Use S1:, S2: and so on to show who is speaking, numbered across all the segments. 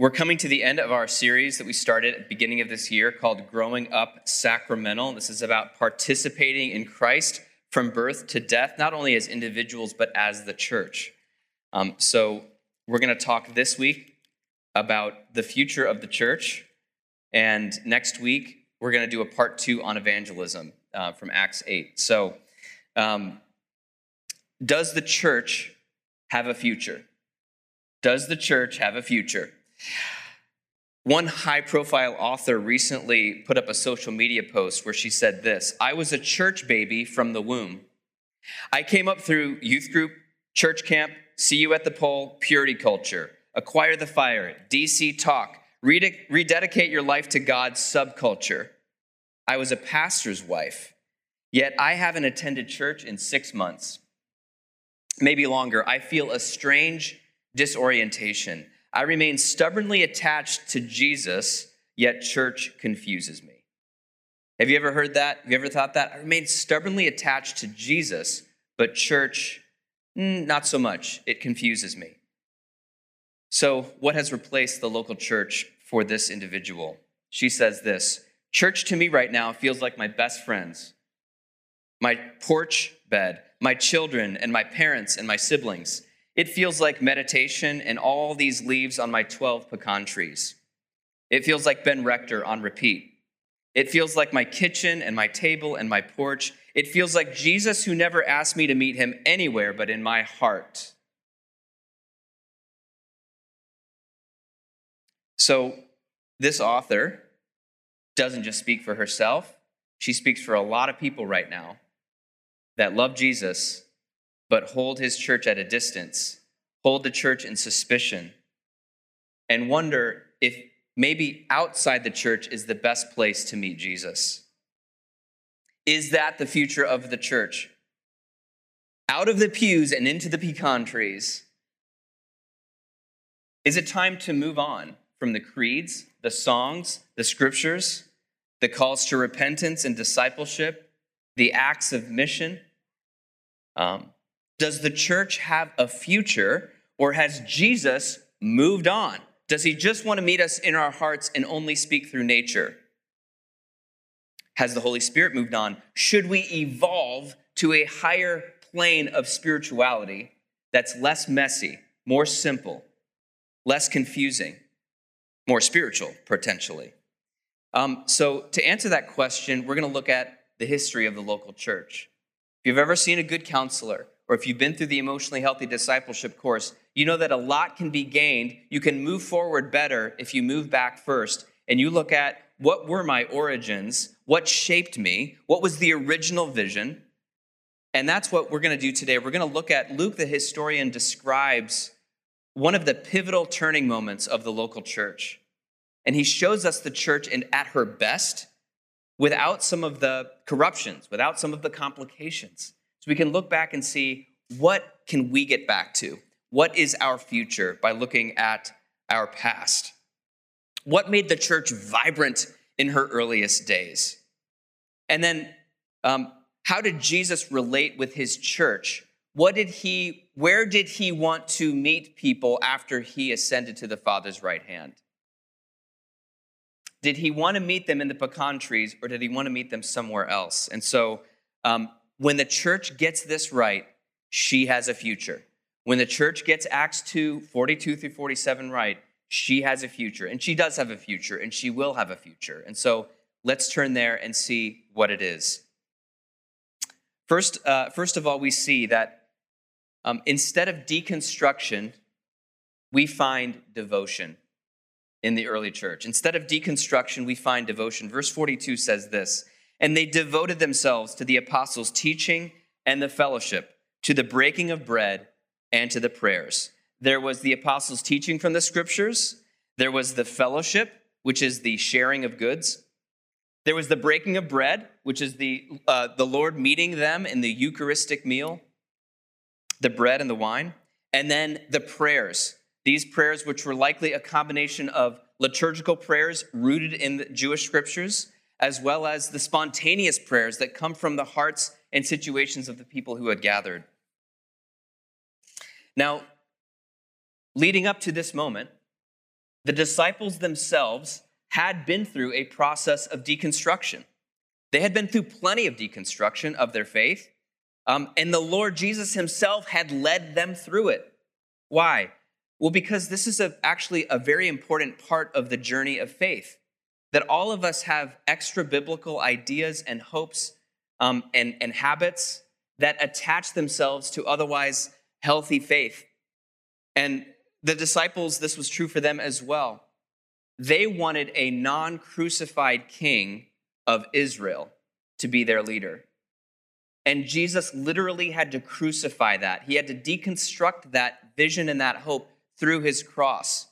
S1: We're coming to the end of our series that we started at the beginning of this year called Growing Up Sacramental. This is about participating in Christ from birth to death, not only as individuals, but as the church. Um, so, we're going to talk this week about the future of the church. And next week, we're going to do a part two on evangelism uh, from Acts 8. So, um, does the church have a future? Does the church have a future? One high profile author recently put up a social media post where she said this I was a church baby from the womb. I came up through youth group, church camp, see you at the pole, purity culture, acquire the fire, DC talk, rededicate your life to God's subculture. I was a pastor's wife, yet I haven't attended church in six months, maybe longer. I feel a strange disorientation. I remain stubbornly attached to Jesus, yet church confuses me. Have you ever heard that? Have you ever thought that? I remain stubbornly attached to Jesus, but church, mm, not so much. It confuses me. So, what has replaced the local church for this individual? She says this Church to me right now feels like my best friends, my porch bed, my children, and my parents and my siblings. It feels like meditation and all these leaves on my 12 pecan trees. It feels like Ben Rector on repeat. It feels like my kitchen and my table and my porch. It feels like Jesus who never asked me to meet him anywhere but in my heart. So, this author doesn't just speak for herself, she speaks for a lot of people right now that love Jesus but hold his church at a distance, hold the church in suspicion, and wonder if maybe outside the church is the best place to meet Jesus. Is that the future of the church? Out of the pews and into the pecan trees. Is it time to move on from the creeds, the songs, the scriptures, the calls to repentance and discipleship, the acts of mission? Um, does the church have a future or has Jesus moved on? Does he just want to meet us in our hearts and only speak through nature? Has the Holy Spirit moved on? Should we evolve to a higher plane of spirituality that's less messy, more simple, less confusing, more spiritual, potentially? Um, so, to answer that question, we're going to look at the history of the local church. If you've ever seen a good counselor, or if you've been through the emotionally healthy discipleship course, you know that a lot can be gained. You can move forward better if you move back first and you look at what were my origins, what shaped me, what was the original vision. And that's what we're going to do today. We're going to look at Luke the historian describes one of the pivotal turning moments of the local church. And he shows us the church in, at her best without some of the corruptions, without some of the complications. We can look back and see what can we get back to? What is our future by looking at our past? What made the church vibrant in her earliest days? And then, um, how did Jesus relate with his church? What did he, where did he want to meet people after he ascended to the Father's right hand? Did he want to meet them in the pecan trees or did he want to meet them somewhere else? And so, um, when the church gets this right, she has a future. When the church gets Acts 2, 42 through 47 right, she has a future. And she does have a future, and she will have a future. And so let's turn there and see what it is. First, uh, first of all, we see that um, instead of deconstruction, we find devotion in the early church. Instead of deconstruction, we find devotion. Verse 42 says this and they devoted themselves to the apostles' teaching and the fellowship, to the breaking of bread and to the prayers. There was the apostles' teaching from the scriptures, there was the fellowship, which is the sharing of goods. There was the breaking of bread, which is the, uh, the Lord meeting them in the Eucharistic meal, the bread and the wine. And then the prayers. These prayers, which were likely a combination of liturgical prayers rooted in the Jewish scriptures as well as the spontaneous prayers that come from the hearts and situations of the people who had gathered. Now, leading up to this moment, the disciples themselves had been through a process of deconstruction. They had been through plenty of deconstruction of their faith, um, and the Lord Jesus himself had led them through it. Why? Well, because this is a, actually a very important part of the journey of faith. That all of us have extra biblical ideas and hopes um, and, and habits that attach themselves to otherwise healthy faith. And the disciples, this was true for them as well. They wanted a non crucified king of Israel to be their leader. And Jesus literally had to crucify that. He had to deconstruct that vision and that hope through his cross.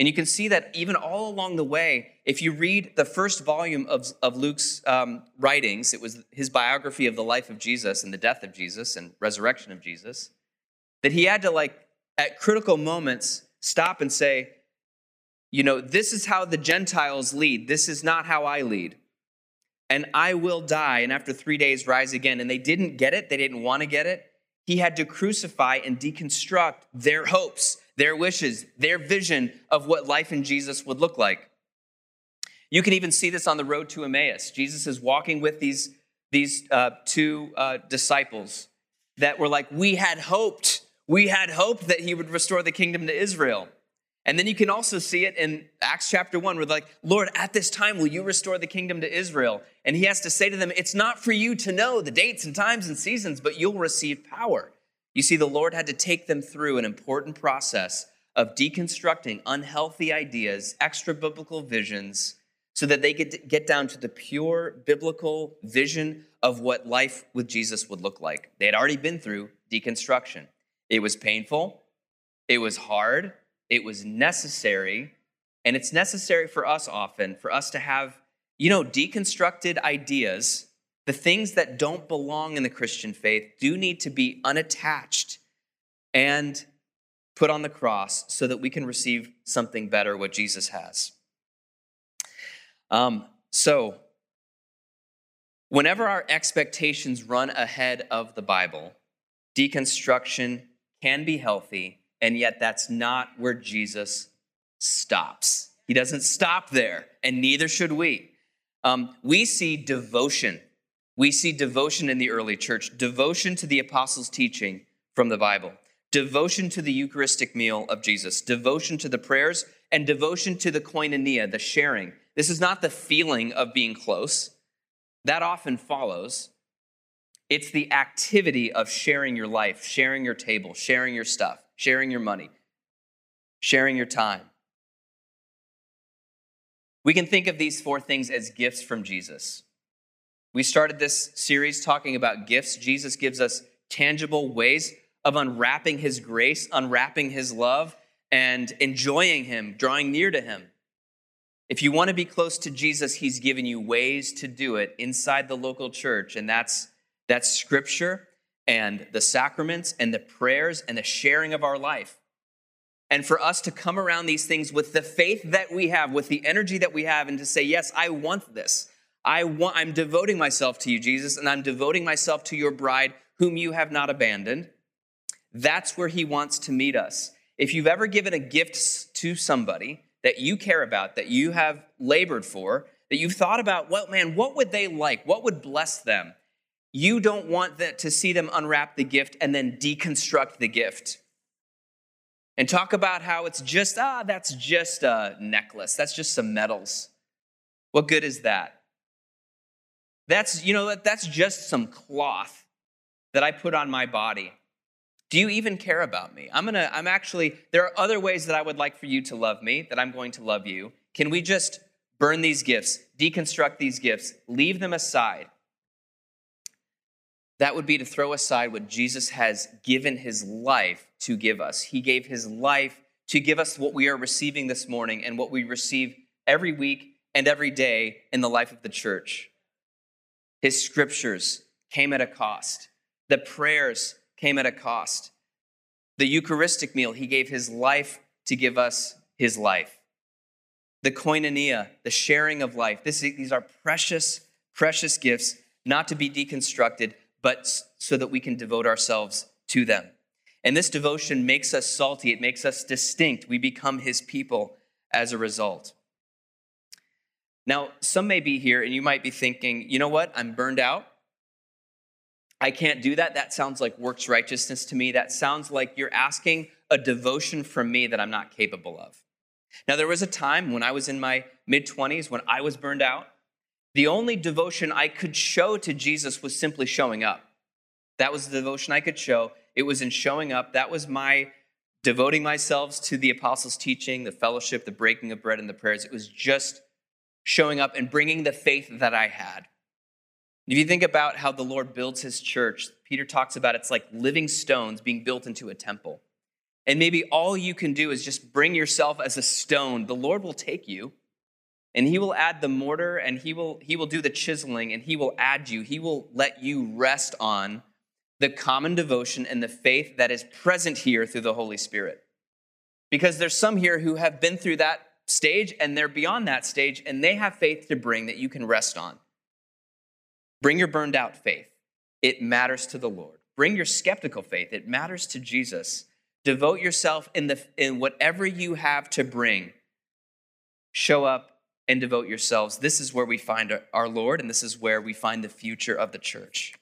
S1: And you can see that even all along the way, if you read the first volume of, of Luke's um, writings, it was his biography of the life of Jesus and the death of Jesus and resurrection of Jesus, that he had to, like, at critical moments, stop and say, you know, this is how the Gentiles lead. This is not how I lead. And I will die and after three days rise again. And they didn't get it, they didn't want to get it. He had to crucify and deconstruct their hopes, their wishes, their vision of what life in Jesus would look like. You can even see this on the road to Emmaus. Jesus is walking with these, these uh, two uh, disciples that were like, We had hoped. We had hoped that he would restore the kingdom to Israel. And then you can also see it in Acts chapter 1, where like, Lord, at this time will you restore the kingdom to Israel? And he has to say to them, It's not for you to know the dates and times and seasons, but you'll receive power. You see, the Lord had to take them through an important process of deconstructing unhealthy ideas, extra biblical visions, so that they could get down to the pure biblical vision of what life with Jesus would look like. They had already been through deconstruction. It was painful, it was hard, it was necessary, and it's necessary for us often for us to have, you know, deconstructed ideas. The things that don't belong in the Christian faith do need to be unattached and put on the cross so that we can receive something better, what Jesus has. Um, so, whenever our expectations run ahead of the Bible, deconstruction can be healthy and yet, that's not where Jesus stops. He doesn't stop there, and neither should we. Um, we see devotion. We see devotion in the early church, devotion to the apostles' teaching from the Bible, devotion to the Eucharistic meal of Jesus, devotion to the prayers, and devotion to the koinonia, the sharing. This is not the feeling of being close, that often follows. It's the activity of sharing your life, sharing your table, sharing your stuff sharing your money, sharing your time. We can think of these four things as gifts from Jesus. We started this series talking about gifts. Jesus gives us tangible ways of unwrapping his grace, unwrapping his love, and enjoying him, drawing near to him. If you want to be close to Jesus, he's given you ways to do it inside the local church, and that's that's scripture and the sacraments and the prayers and the sharing of our life. And for us to come around these things with the faith that we have, with the energy that we have, and to say, Yes, I want this. I want, I'm devoting myself to you, Jesus, and I'm devoting myself to your bride, whom you have not abandoned. That's where he wants to meet us. If you've ever given a gift to somebody that you care about, that you have labored for, that you've thought about, well, man, what would they like? What would bless them? You don't want that to see them unwrap the gift and then deconstruct the gift. And talk about how it's just, ah, that's just a necklace. That's just some metals. What good is that? That's, you know, that's just some cloth that I put on my body. Do you even care about me? I'm gonna, I'm actually, there are other ways that I would like for you to love me, that I'm going to love you. Can we just burn these gifts, deconstruct these gifts, leave them aside? that would be to throw aside what Jesus has given his life to give us. He gave his life to give us what we are receiving this morning and what we receive every week and every day in the life of the church. His scriptures came at a cost, the prayers came at a cost. The Eucharistic meal, he gave his life to give us his life. The koinonia, the sharing of life, this, these are precious, precious gifts, not to be deconstructed, but so that we can devote ourselves to them. And this devotion makes us salty, it makes us distinct. We become his people as a result. Now, some may be here and you might be thinking, you know what? I'm burned out. I can't do that. That sounds like works righteousness to me. That sounds like you're asking a devotion from me that I'm not capable of. Now, there was a time when I was in my mid 20s when I was burned out. The only devotion I could show to Jesus was simply showing up. That was the devotion I could show. It was in showing up. That was my devoting myself to the apostles' teaching, the fellowship, the breaking of bread, and the prayers. It was just showing up and bringing the faith that I had. If you think about how the Lord builds his church, Peter talks about it's like living stones being built into a temple. And maybe all you can do is just bring yourself as a stone. The Lord will take you and he will add the mortar and he will he will do the chiseling and he will add you. He will let you rest on the common devotion and the faith that is present here through the Holy Spirit. Because there's some here who have been through that stage and they're beyond that stage and they have faith to bring that you can rest on. Bring your burned out faith. It matters to the Lord. Bring your skeptical faith. It matters to Jesus. Devote yourself in, the, in whatever you have to bring. Show up and devote yourselves. This is where we find our Lord, and this is where we find the future of the church.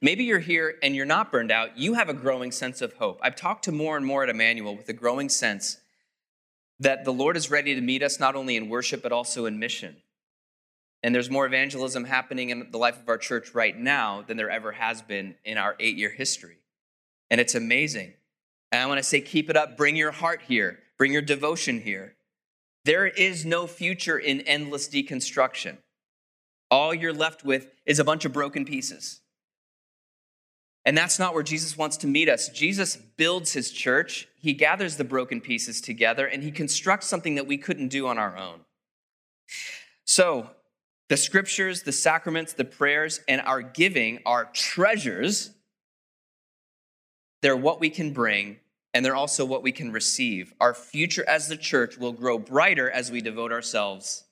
S1: Maybe you're here and you're not burned out. You have a growing sense of hope. I've talked to more and more at Immanuel with a growing sense that the Lord is ready to meet us not only in worship, but also in mission. And there's more evangelism happening in the life of our church right now than there ever has been in our eight year history. And it's amazing. And I want to say, keep it up. Bring your heart here, bring your devotion here. There is no future in endless deconstruction. All you're left with is a bunch of broken pieces. And that's not where Jesus wants to meet us. Jesus builds his church, he gathers the broken pieces together, and he constructs something that we couldn't do on our own. So, the scriptures, the sacraments, the prayers, and our giving are treasures. They're what we can bring, and they're also what we can receive. Our future as the church will grow brighter as we devote ourselves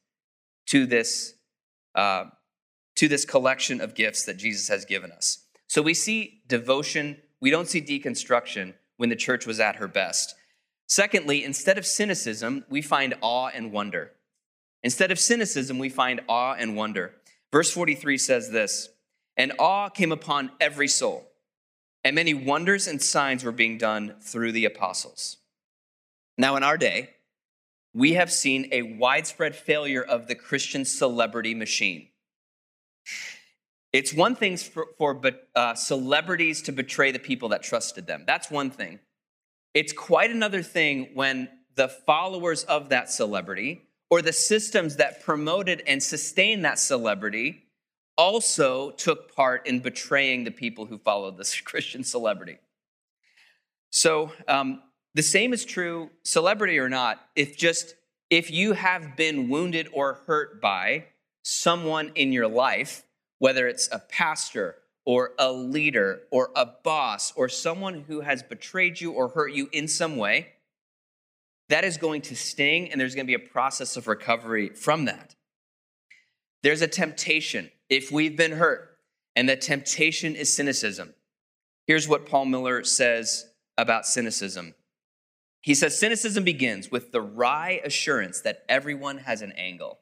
S1: to this, uh, to this collection of gifts that Jesus has given us. So we see devotion, we don't see deconstruction when the church was at her best. Secondly, instead of cynicism, we find awe and wonder. Instead of cynicism, we find awe and wonder. Verse 43 says this And awe came upon every soul, and many wonders and signs were being done through the apostles. Now, in our day, we have seen a widespread failure of the Christian celebrity machine. It's one thing for, for uh, celebrities to betray the people that trusted them. That's one thing. It's quite another thing when the followers of that celebrity or the systems that promoted and sustained that celebrity also took part in betraying the people who followed this Christian celebrity. So um, the same is true, celebrity or not, if just if you have been wounded or hurt by someone in your life, whether it's a pastor or a leader or a boss or someone who has betrayed you or hurt you in some way, that is going to sting and there's going to be a process of recovery from that. There's a temptation if we've been hurt, and the temptation is cynicism. Here's what Paul Miller says about cynicism. He says, Cynicism begins with the wry assurance that everyone has an angle.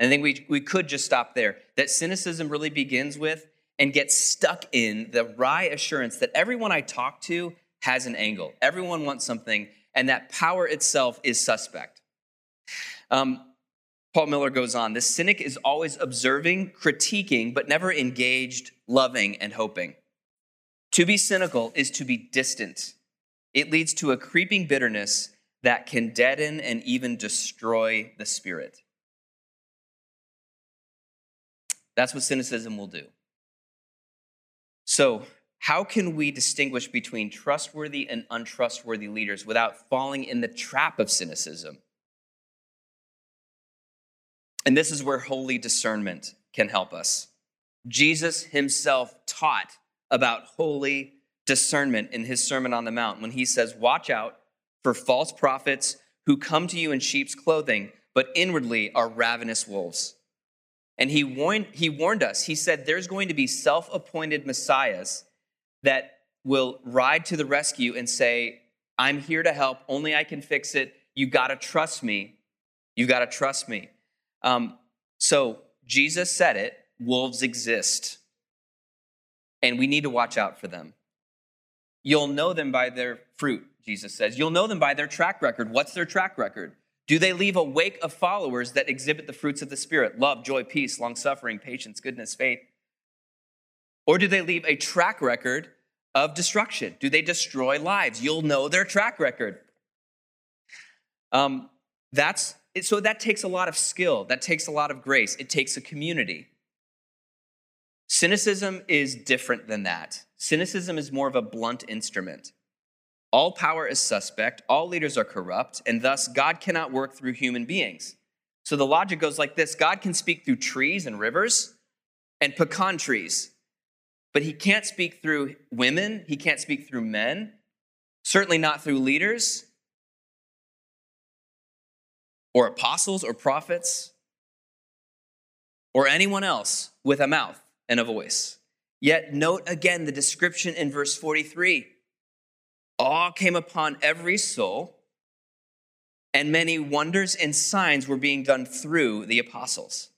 S1: I think we, we could just stop there. That cynicism really begins with and gets stuck in the wry assurance that everyone I talk to has an angle. Everyone wants something, and that power itself is suspect. Um, Paul Miller goes on the cynic is always observing, critiquing, but never engaged, loving, and hoping. To be cynical is to be distant. It leads to a creeping bitterness that can deaden and even destroy the spirit. That's what cynicism will do. So, how can we distinguish between trustworthy and untrustworthy leaders without falling in the trap of cynicism? And this is where holy discernment can help us. Jesus himself taught about holy discernment in his Sermon on the Mount when he says, Watch out for false prophets who come to you in sheep's clothing, but inwardly are ravenous wolves. And he warned, he warned us. He said there's going to be self appointed messiahs that will ride to the rescue and say, I'm here to help. Only I can fix it. You got to trust me. You got to trust me. Um, so Jesus said it wolves exist, and we need to watch out for them. You'll know them by their fruit, Jesus says. You'll know them by their track record. What's their track record? Do they leave a wake of followers that exhibit the fruits of the Spirit love, joy, peace, long suffering, patience, goodness, faith? Or do they leave a track record of destruction? Do they destroy lives? You'll know their track record. Um, that's so that takes a lot of skill. That takes a lot of grace. It takes a community. Cynicism is different than that. Cynicism is more of a blunt instrument. All power is suspect, all leaders are corrupt, and thus God cannot work through human beings. So the logic goes like this God can speak through trees and rivers and pecan trees, but he can't speak through women, he can't speak through men, certainly not through leaders or apostles or prophets or anyone else with a mouth and a voice. Yet note again the description in verse 43 awe came upon every soul, and many wonders and signs were being done through the apostles.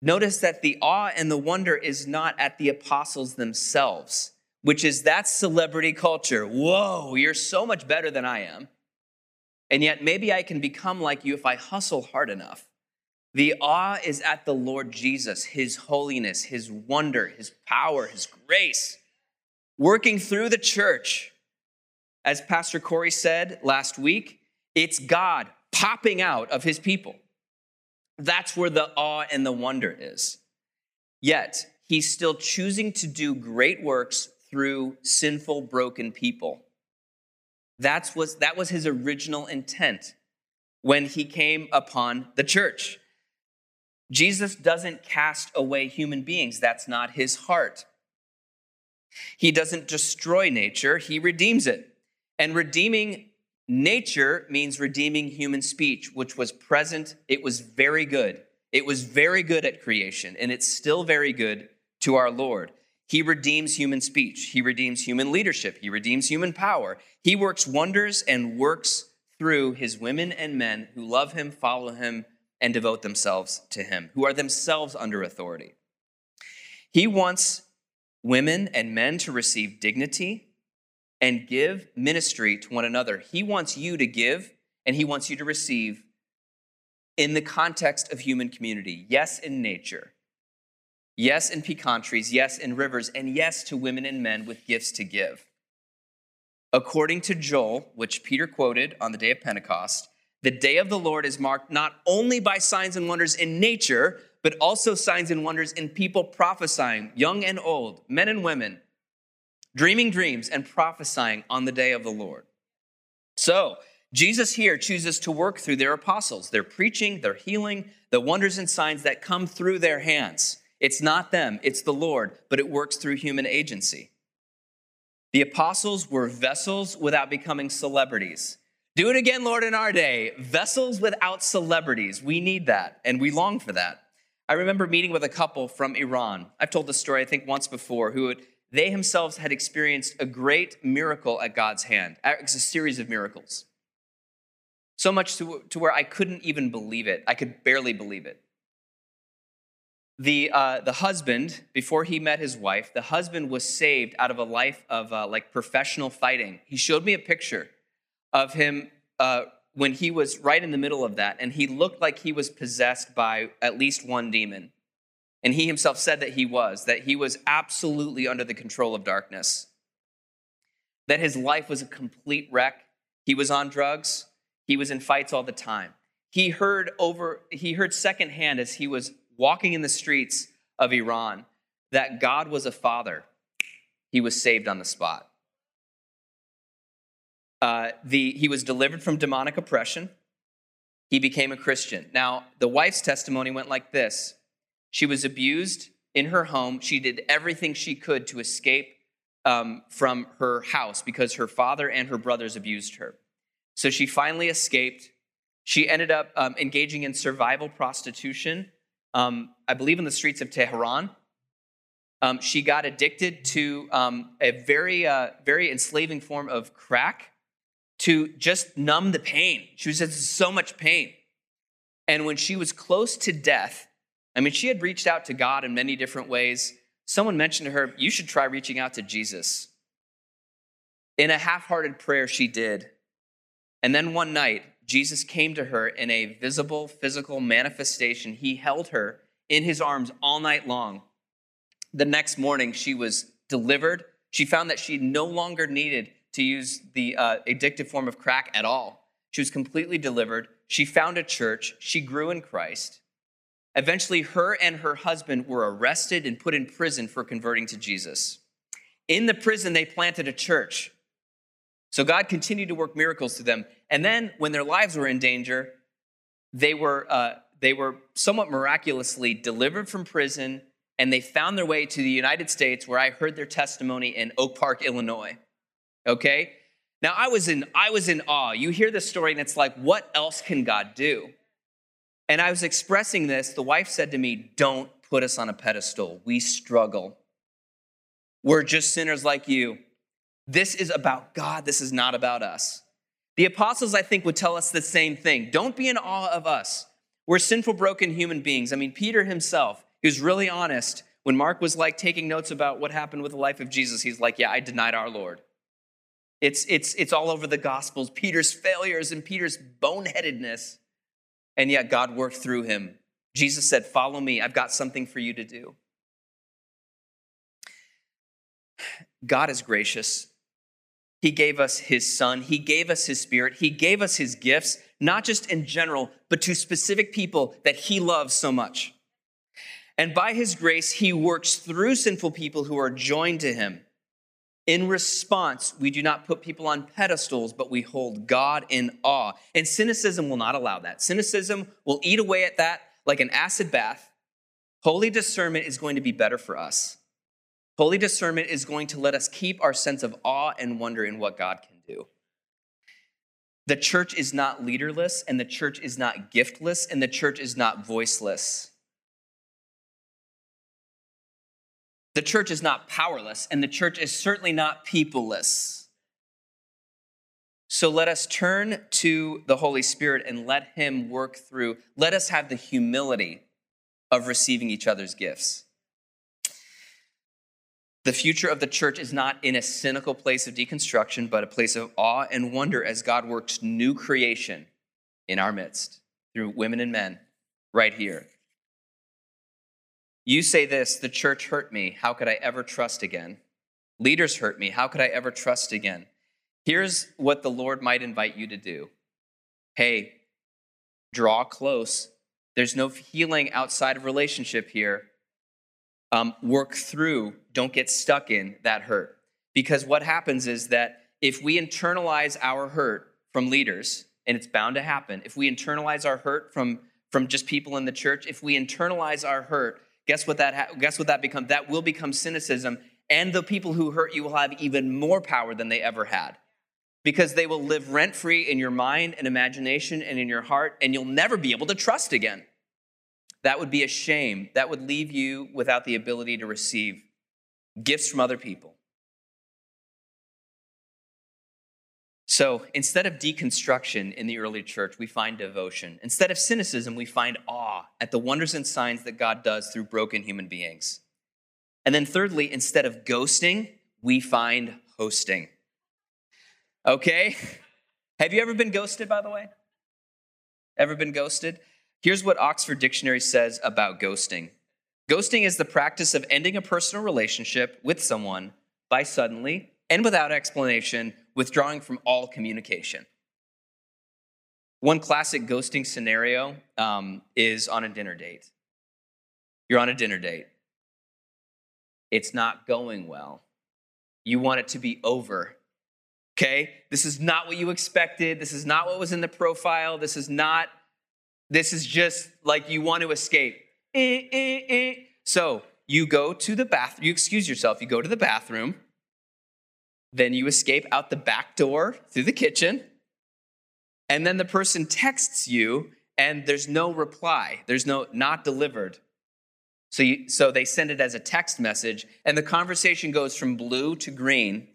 S1: Notice that the awe and the wonder is not at the apostles themselves, which is that celebrity culture. Whoa, you're so much better than I am. And yet, maybe I can become like you if I hustle hard enough. The awe is at the Lord Jesus, his holiness, his wonder, his power, his grace, working through the church as Pastor Corey said last week, it's God popping out of his people. That's where the awe and the wonder is. Yet, he's still choosing to do great works through sinful, broken people. That's was, that was his original intent when he came upon the church. Jesus doesn't cast away human beings, that's not his heart. He doesn't destroy nature, he redeems it. And redeeming nature means redeeming human speech, which was present. It was very good. It was very good at creation, and it's still very good to our Lord. He redeems human speech. He redeems human leadership. He redeems human power. He works wonders and works through his women and men who love him, follow him, and devote themselves to him, who are themselves under authority. He wants women and men to receive dignity and give ministry to one another. He wants you to give and he wants you to receive in the context of human community. Yes, in nature. Yes, in pecan trees. Yes, in rivers. And yes, to women and men with gifts to give. According to Joel, which Peter quoted on the day of Pentecost, the day of the Lord is marked not only by signs and wonders in nature, but also signs and wonders in people prophesying, young and old, men and women dreaming dreams and prophesying on the day of the Lord. So, Jesus here chooses to work through their apostles, their preaching, their healing, the wonders and signs that come through their hands. It's not them, it's the Lord, but it works through human agency. The apostles were vessels without becoming celebrities. Do it again, Lord, in our day. Vessels without celebrities. We need that, and we long for that. I remember meeting with a couple from Iran. I've told this story, I think, once before, who had they themselves had experienced a great miracle at God's hand. It's a series of miracles. So much to, to where I couldn't even believe it. I could barely believe it. The, uh, the husband, before he met his wife, the husband was saved out of a life of uh, like professional fighting. He showed me a picture of him uh, when he was right in the middle of that, and he looked like he was possessed by at least one demon. And he himself said that he was, that he was absolutely under the control of darkness, that his life was a complete wreck. He was on drugs, he was in fights all the time. He heard over, he heard secondhand as he was walking in the streets of Iran that God was a father. He was saved on the spot. Uh, the, he was delivered from demonic oppression. He became a Christian. Now, the wife's testimony went like this she was abused in her home. She did everything she could to escape um, from her house because her father and her brothers abused her. So she finally escaped. She ended up um, engaging in survival prostitution, um, I believe, in the streets of Tehran. Um, she got addicted to um, a very, uh, very enslaving form of crack to just numb the pain. She was in so much pain. And when she was close to death, I mean, she had reached out to God in many different ways. Someone mentioned to her, You should try reaching out to Jesus. In a half hearted prayer, she did. And then one night, Jesus came to her in a visible physical manifestation. He held her in his arms all night long. The next morning, she was delivered. She found that she no longer needed to use the uh, addictive form of crack at all. She was completely delivered. She found a church. She grew in Christ. Eventually, her and her husband were arrested and put in prison for converting to Jesus. In the prison, they planted a church. So God continued to work miracles to them. And then, when their lives were in danger, they were, uh, they were somewhat miraculously delivered from prison and they found their way to the United States, where I heard their testimony in Oak Park, Illinois. Okay? Now I was in I was in awe. You hear this story and it's like, what else can God do? And I was expressing this. The wife said to me, Don't put us on a pedestal. We struggle. We're just sinners like you. This is about God. This is not about us. The apostles, I think, would tell us the same thing. Don't be in awe of us. We're sinful, broken human beings. I mean, Peter himself, he was really honest. When Mark was like taking notes about what happened with the life of Jesus, he's like, Yeah, I denied our Lord. It's, it's, it's all over the Gospels, Peter's failures and Peter's boneheadedness. And yet God worked through him. Jesus said, Follow me, I've got something for you to do. God is gracious. He gave us his son, he gave us his spirit, he gave us his gifts, not just in general, but to specific people that he loves so much. And by his grace, he works through sinful people who are joined to him. In response, we do not put people on pedestals, but we hold God in awe. And cynicism will not allow that. Cynicism will eat away at that like an acid bath. Holy discernment is going to be better for us. Holy discernment is going to let us keep our sense of awe and wonder in what God can do. The church is not leaderless, and the church is not giftless, and the church is not voiceless. The church is not powerless, and the church is certainly not peopleless. So let us turn to the Holy Spirit and let Him work through. Let us have the humility of receiving each other's gifts. The future of the church is not in a cynical place of deconstruction, but a place of awe and wonder as God works new creation in our midst through women and men right here. You say this the church hurt me. How could I ever trust again? Leaders hurt me. How could I ever trust again? Here's what the Lord might invite you to do Hey, draw close. There's no healing outside of relationship here. Um, work through, don't get stuck in that hurt. Because what happens is that if we internalize our hurt from leaders, and it's bound to happen, if we internalize our hurt from, from just people in the church, if we internalize our hurt, Guess what that ha- guess what that becomes? That will become cynicism, and the people who hurt you will have even more power than they ever had. Because they will live rent free in your mind and imagination and in your heart, and you'll never be able to trust again. That would be a shame. That would leave you without the ability to receive gifts from other people. So instead of deconstruction in the early church, we find devotion. Instead of cynicism, we find awe at the wonders and signs that God does through broken human beings. And then, thirdly, instead of ghosting, we find hosting. Okay? Have you ever been ghosted, by the way? Ever been ghosted? Here's what Oxford Dictionary says about ghosting Ghosting is the practice of ending a personal relationship with someone by suddenly and without explanation withdrawing from all communication. One classic ghosting scenario um, is on a dinner date. You're on a dinner date. It's not going well. You want it to be over. Okay? This is not what you expected. This is not what was in the profile. This is not, this is just like you want to escape. Eh, eh, eh. So you go to the bath, you excuse yourself, you go to the bathroom then you escape out the back door through the kitchen. And then the person texts you and there's no reply. There's no not delivered. So, you, so they send it as a text message, and the conversation goes from blue to green.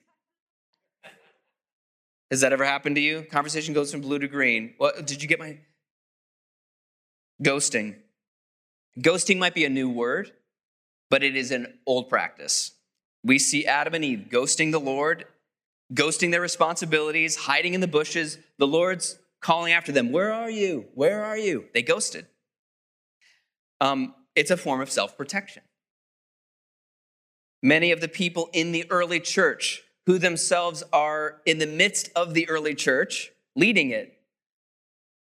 S1: Has that ever happened to you? Conversation goes from blue to green. What did you get my ghosting? Ghosting might be a new word, but it is an old practice. We see Adam and Eve ghosting the Lord, ghosting their responsibilities, hiding in the bushes. The Lord's calling after them, Where are you? Where are you? They ghosted. Um, it's a form of self protection. Many of the people in the early church who themselves are in the midst of the early church, leading it,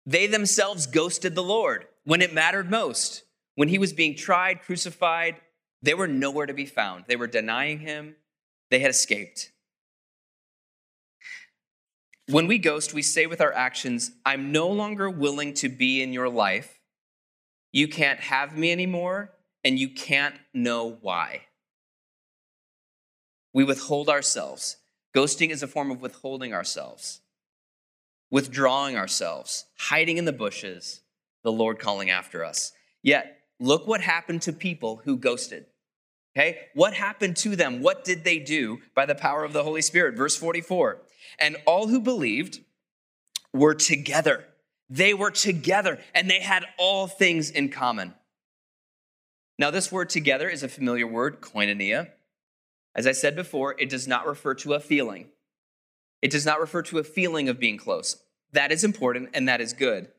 S1: they themselves ghosted the Lord when it mattered most. When he was being tried, crucified, they were nowhere to be found. They were denying him, they had escaped. When we ghost, we say with our actions, I'm no longer willing to be in your life. You can't have me anymore, and you can't know why. We withhold ourselves. Ghosting is a form of withholding ourselves, withdrawing ourselves, hiding in the bushes, the Lord calling after us. Yet, look what happened to people who ghosted. Okay? What happened to them? What did they do by the power of the Holy Spirit? Verse 44. And all who believed were together. They were together and they had all things in common. Now, this word together is a familiar word, koinonia. As I said before, it does not refer to a feeling. It does not refer to a feeling of being close. That is important and that is good.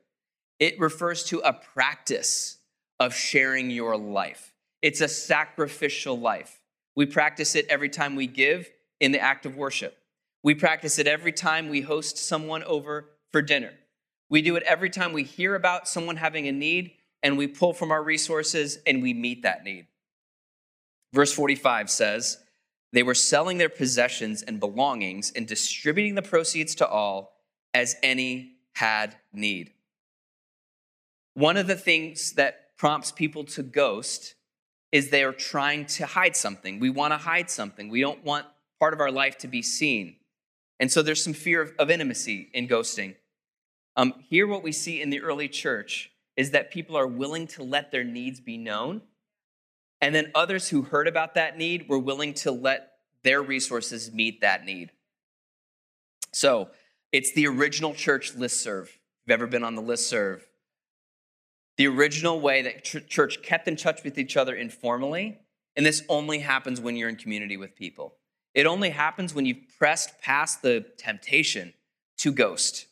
S1: It refers to a practice of sharing your life. It's a sacrificial life. We practice it every time we give in the act of worship. We practice it every time we host someone over for dinner. We do it every time we hear about someone having a need and we pull from our resources and we meet that need. Verse 45 says, they were selling their possessions and belongings and distributing the proceeds to all as any had need. One of the things that prompts people to ghost is they are trying to hide something. We want to hide something. We don't want part of our life to be seen. And so there's some fear of, of intimacy in ghosting. Um, here, what we see in the early church is that people are willing to let their needs be known and then others who heard about that need were willing to let their resources meet that need. So it's the original church listserv. If you've ever been on the listserv, the original way that church kept in touch with each other informally, and this only happens when you're in community with people. It only happens when you've pressed past the temptation to ghost.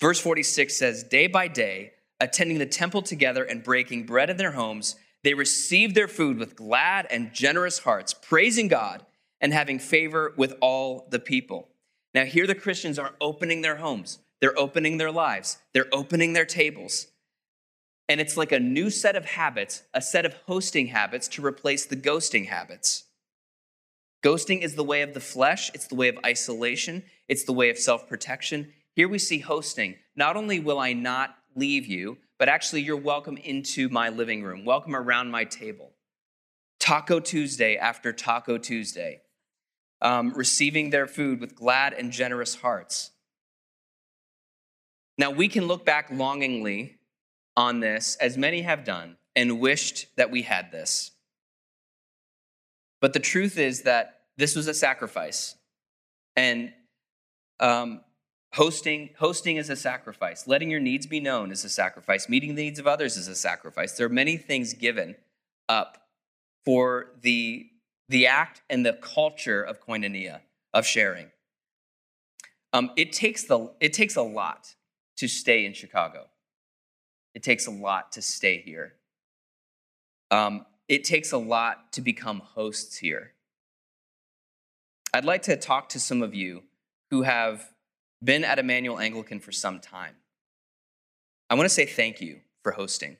S1: Verse 46 says, Day by day, attending the temple together and breaking bread in their homes, they received their food with glad and generous hearts, praising God and having favor with all the people. Now, here the Christians are opening their homes, they're opening their lives, they're opening their tables. And it's like a new set of habits, a set of hosting habits to replace the ghosting habits. Ghosting is the way of the flesh, it's the way of isolation, it's the way of self protection. Here we see hosting. Not only will I not leave you, but actually, you're welcome into my living room, welcome around my table. Taco Tuesday after Taco Tuesday, um, receiving their food with glad and generous hearts. Now, we can look back longingly on this, as many have done, and wished that we had this. But the truth is that this was a sacrifice. And um, Hosting, hosting is a sacrifice. Letting your needs be known is a sacrifice. Meeting the needs of others is a sacrifice. There are many things given up for the, the act and the culture of koinonia, of sharing. Um, it, takes the, it takes a lot to stay in Chicago. It takes a lot to stay here. Um, it takes a lot to become hosts here. I'd like to talk to some of you who have been at Immanuel Anglican for some time. I want to say thank you for hosting.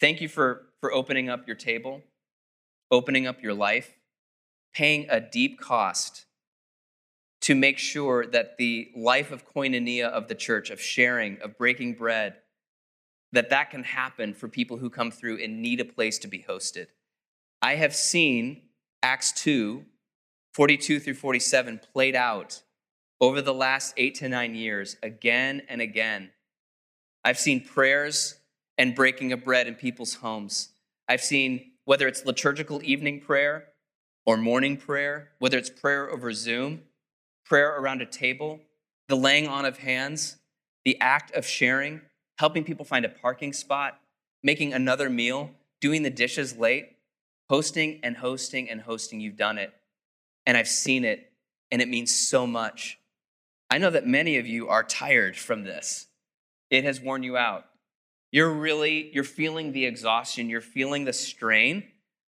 S1: Thank you for, for opening up your table, opening up your life, paying a deep cost to make sure that the life of koinonia of the church, of sharing, of breaking bread, that that can happen for people who come through and need a place to be hosted. I have seen Acts 2, 42 through 47 played out over the last eight to nine years, again and again, I've seen prayers and breaking of bread in people's homes. I've seen whether it's liturgical evening prayer or morning prayer, whether it's prayer over Zoom, prayer around a table, the laying on of hands, the act of sharing, helping people find a parking spot, making another meal, doing the dishes late, hosting and hosting and hosting. You've done it. And I've seen it, and it means so much. I know that many of you are tired from this. It has worn you out. You're really, you're feeling the exhaustion, you're feeling the strain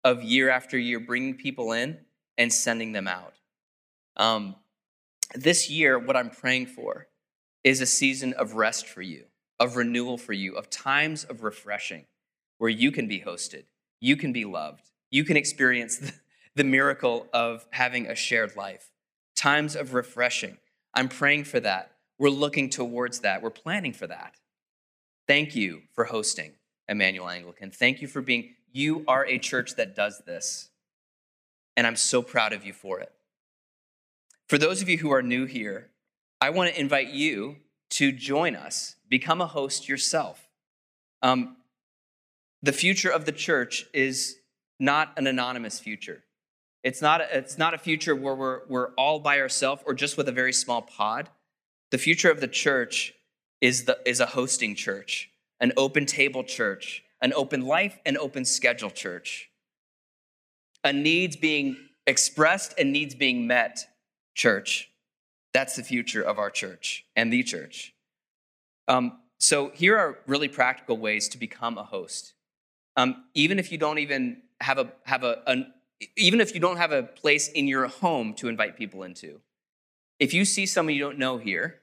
S1: of year after year bringing people in and sending them out. Um, this year, what I'm praying for is a season of rest for you, of renewal for you, of times of refreshing where you can be hosted, you can be loved, you can experience the, the miracle of having a shared life. Times of refreshing. I'm praying for that. We're looking towards that. We're planning for that. Thank you for hosting Immanuel Anglican. Thank you for being, you are a church that does this. And I'm so proud of you for it. For those of you who are new here, I want to invite you to join us, become a host yourself. Um, the future of the church is not an anonymous future. It's not, a, it's not a future where we're, we're all by ourselves or just with a very small pod. The future of the church is, the, is a hosting church, an open table church, an open life and open schedule church, a needs being expressed and needs being met church. That's the future of our church and the church. Um, so here are really practical ways to become a host. Um, even if you don't even have a have a an, even if you don't have a place in your home to invite people into, if you see someone you don't know here,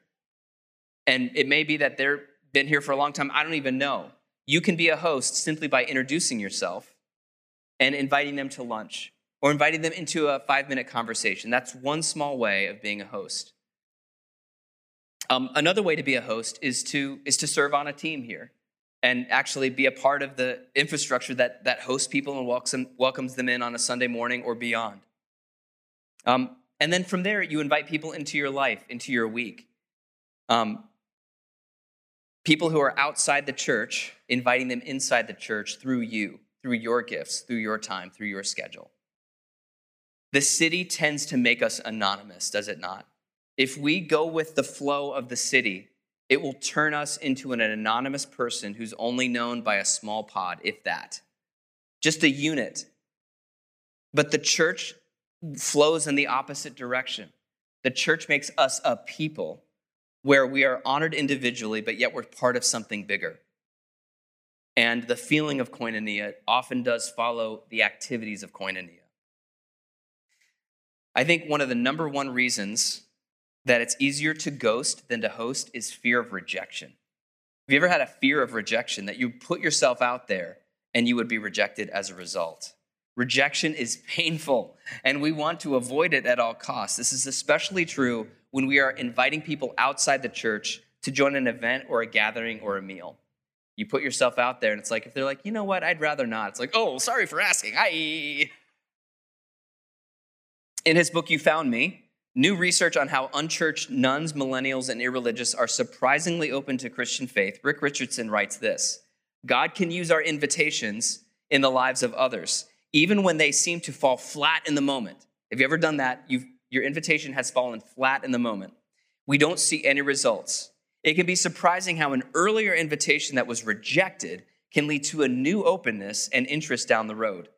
S1: and it may be that they've been here for a long time, I don't even know. You can be a host simply by introducing yourself and inviting them to lunch or inviting them into a five minute conversation. That's one small way of being a host. Um, another way to be a host is to, is to serve on a team here and actually be a part of the infrastructure that, that hosts people and welcomes, welcomes them in on a Sunday morning or beyond. Um, and then from there, you invite people into your life, into your week. Um, people who are outside the church, inviting them inside the church through you, through your gifts, through your time, through your schedule. The city tends to make us anonymous, does it not? If we go with the flow of the city, it will turn us into an anonymous person who's only known by a small pod, if that. Just a unit. But the church flows in the opposite direction. The church makes us a people where we are honored individually, but yet we're part of something bigger. And the feeling of koinonia often does follow the activities of koinonia. I think one of the number one reasons that it's easier to ghost than to host is fear of rejection. Have you ever had a fear of rejection that you put yourself out there and you would be rejected as a result? Rejection is painful, and we want to avoid it at all costs. This is especially true when we are inviting people outside the church to join an event or a gathering or a meal. You put yourself out there, and it's like, if they're like, you know what, I'd rather not, it's like, oh, sorry for asking. Hi. In his book, You Found Me, new research on how unchurched nones, millennials, and irreligious are surprisingly open to Christian faith, Rick Richardson writes this God can use our invitations in the lives of others, even when they seem to fall flat in the moment. Have you ever done that? You've, your invitation has fallen flat in the moment. We don't see any results. It can be surprising how an earlier invitation that was rejected can lead to a new openness and interest down the road.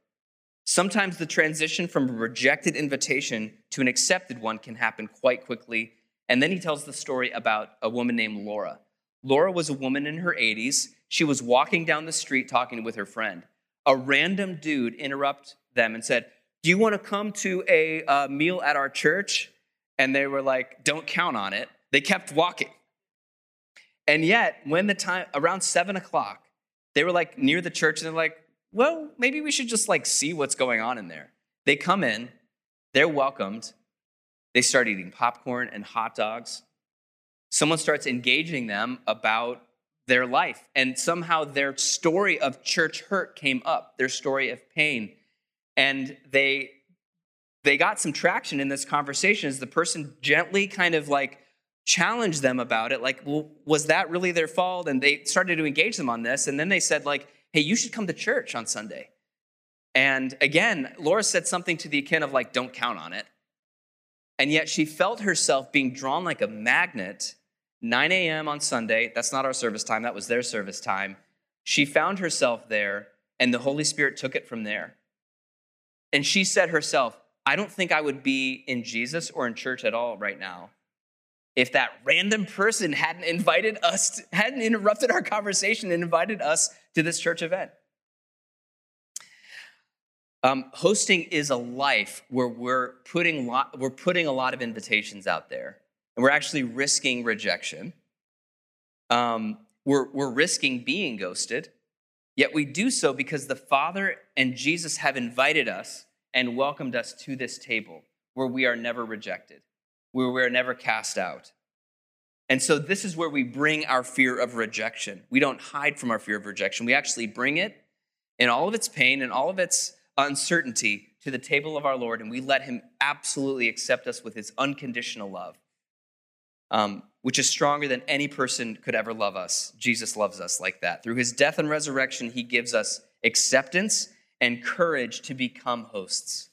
S1: Sometimes the transition from a rejected invitation to an accepted one can happen quite quickly. And then he tells the story about a woman named Laura. Laura was a woman in her 80s. She was walking down the street talking with her friend. A random dude interrupted them and said, Do you want to come to a uh, meal at our church? And they were like, Don't count on it. They kept walking. And yet, when the time, around seven o'clock, they were like near the church and they're like, well, maybe we should just like see what's going on in there. They come in, they're welcomed, they start eating popcorn and hot dogs. Someone starts engaging them about their life, and somehow their story of church hurt came up, their story of pain. And they they got some traction in this conversation as the person gently kind of like challenged them about it like well was that really their fault and they started to engage them on this and then they said like hey, you should come to church on Sunday. And again, Laura said something to the akin of like, don't count on it. And yet she felt herself being drawn like a magnet. 9 a.m. on Sunday, that's not our service time, that was their service time. She found herself there, and the Holy Spirit took it from there. And she said herself, I don't think I would be in Jesus or in church at all right now if that random person hadn't invited us, to, hadn't interrupted our conversation and invited us to this church event. Um, hosting is a life where we're putting, we're putting a lot of invitations out there, and we're actually risking rejection. Um, we're, we're risking being ghosted, yet we do so because the Father and Jesus have invited us and welcomed us to this table where we are never rejected, where we are never cast out. And so, this is where we bring our fear of rejection. We don't hide from our fear of rejection. We actually bring it in all of its pain and all of its uncertainty to the table of our Lord, and we let Him absolutely accept us with His unconditional love, um, which is stronger than any person could ever love us. Jesus loves us like that. Through His death and resurrection, He gives us acceptance and courage to become hosts.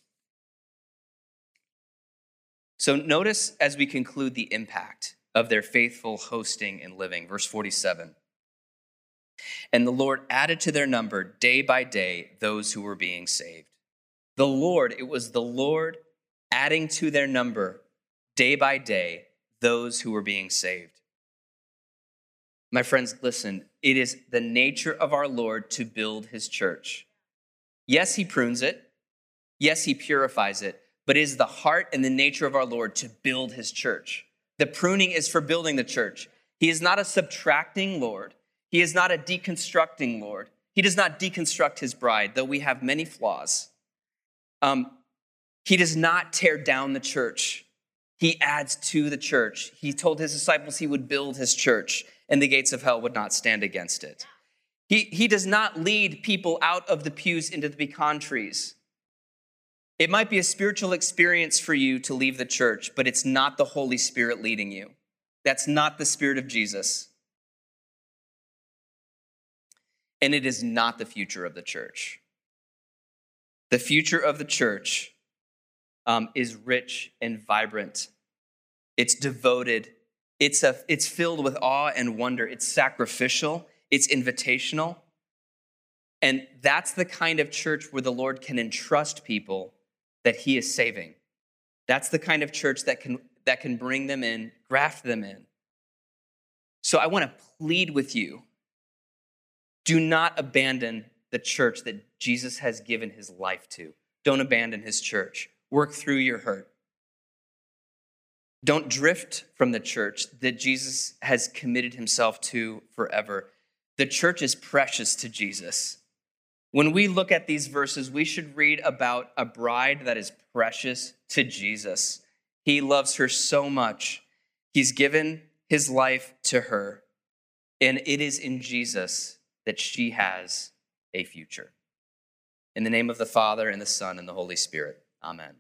S1: So, notice as we conclude the impact of their faithful hosting and living. Verse 47. And the Lord added to their number day by day those who were being saved. The Lord, it was the Lord adding to their number day by day those who were being saved. My friends, listen, it is the nature of our Lord to build his church. Yes, he prunes it. Yes, he purifies it, but it is the heart and the nature of our Lord to build his church. The pruning is for building the church. He is not a subtracting Lord. He is not a deconstructing Lord. He does not deconstruct his bride, though we have many flaws. Um, he does not tear down the church. He adds to the church. He told his disciples he would build his church, and the gates of hell would not stand against it. He, he does not lead people out of the pews into the pecan trees. It might be a spiritual experience for you to leave the church, but it's not the Holy Spirit leading you. That's not the Spirit of Jesus. And it is not the future of the church. The future of the church um, is rich and vibrant. It's devoted. It's, a, it's filled with awe and wonder. It's sacrificial. It's invitational. And that's the kind of church where the Lord can entrust people that he is saving. That's the kind of church that can, that can bring them in, graft them in. So I want to plead with you do not abandon the church that Jesus has given his life to. Don't abandon his church. Work through your hurt. Don't drift from the church that Jesus has committed himself to forever. The church is precious to Jesus. When we look at these verses, we should read about a bride that is precious to Jesus. He loves her so much. He's given his life to her. And it is in Jesus that she has a future. In the name of the Father, and the Son, and the Holy Spirit. Amen.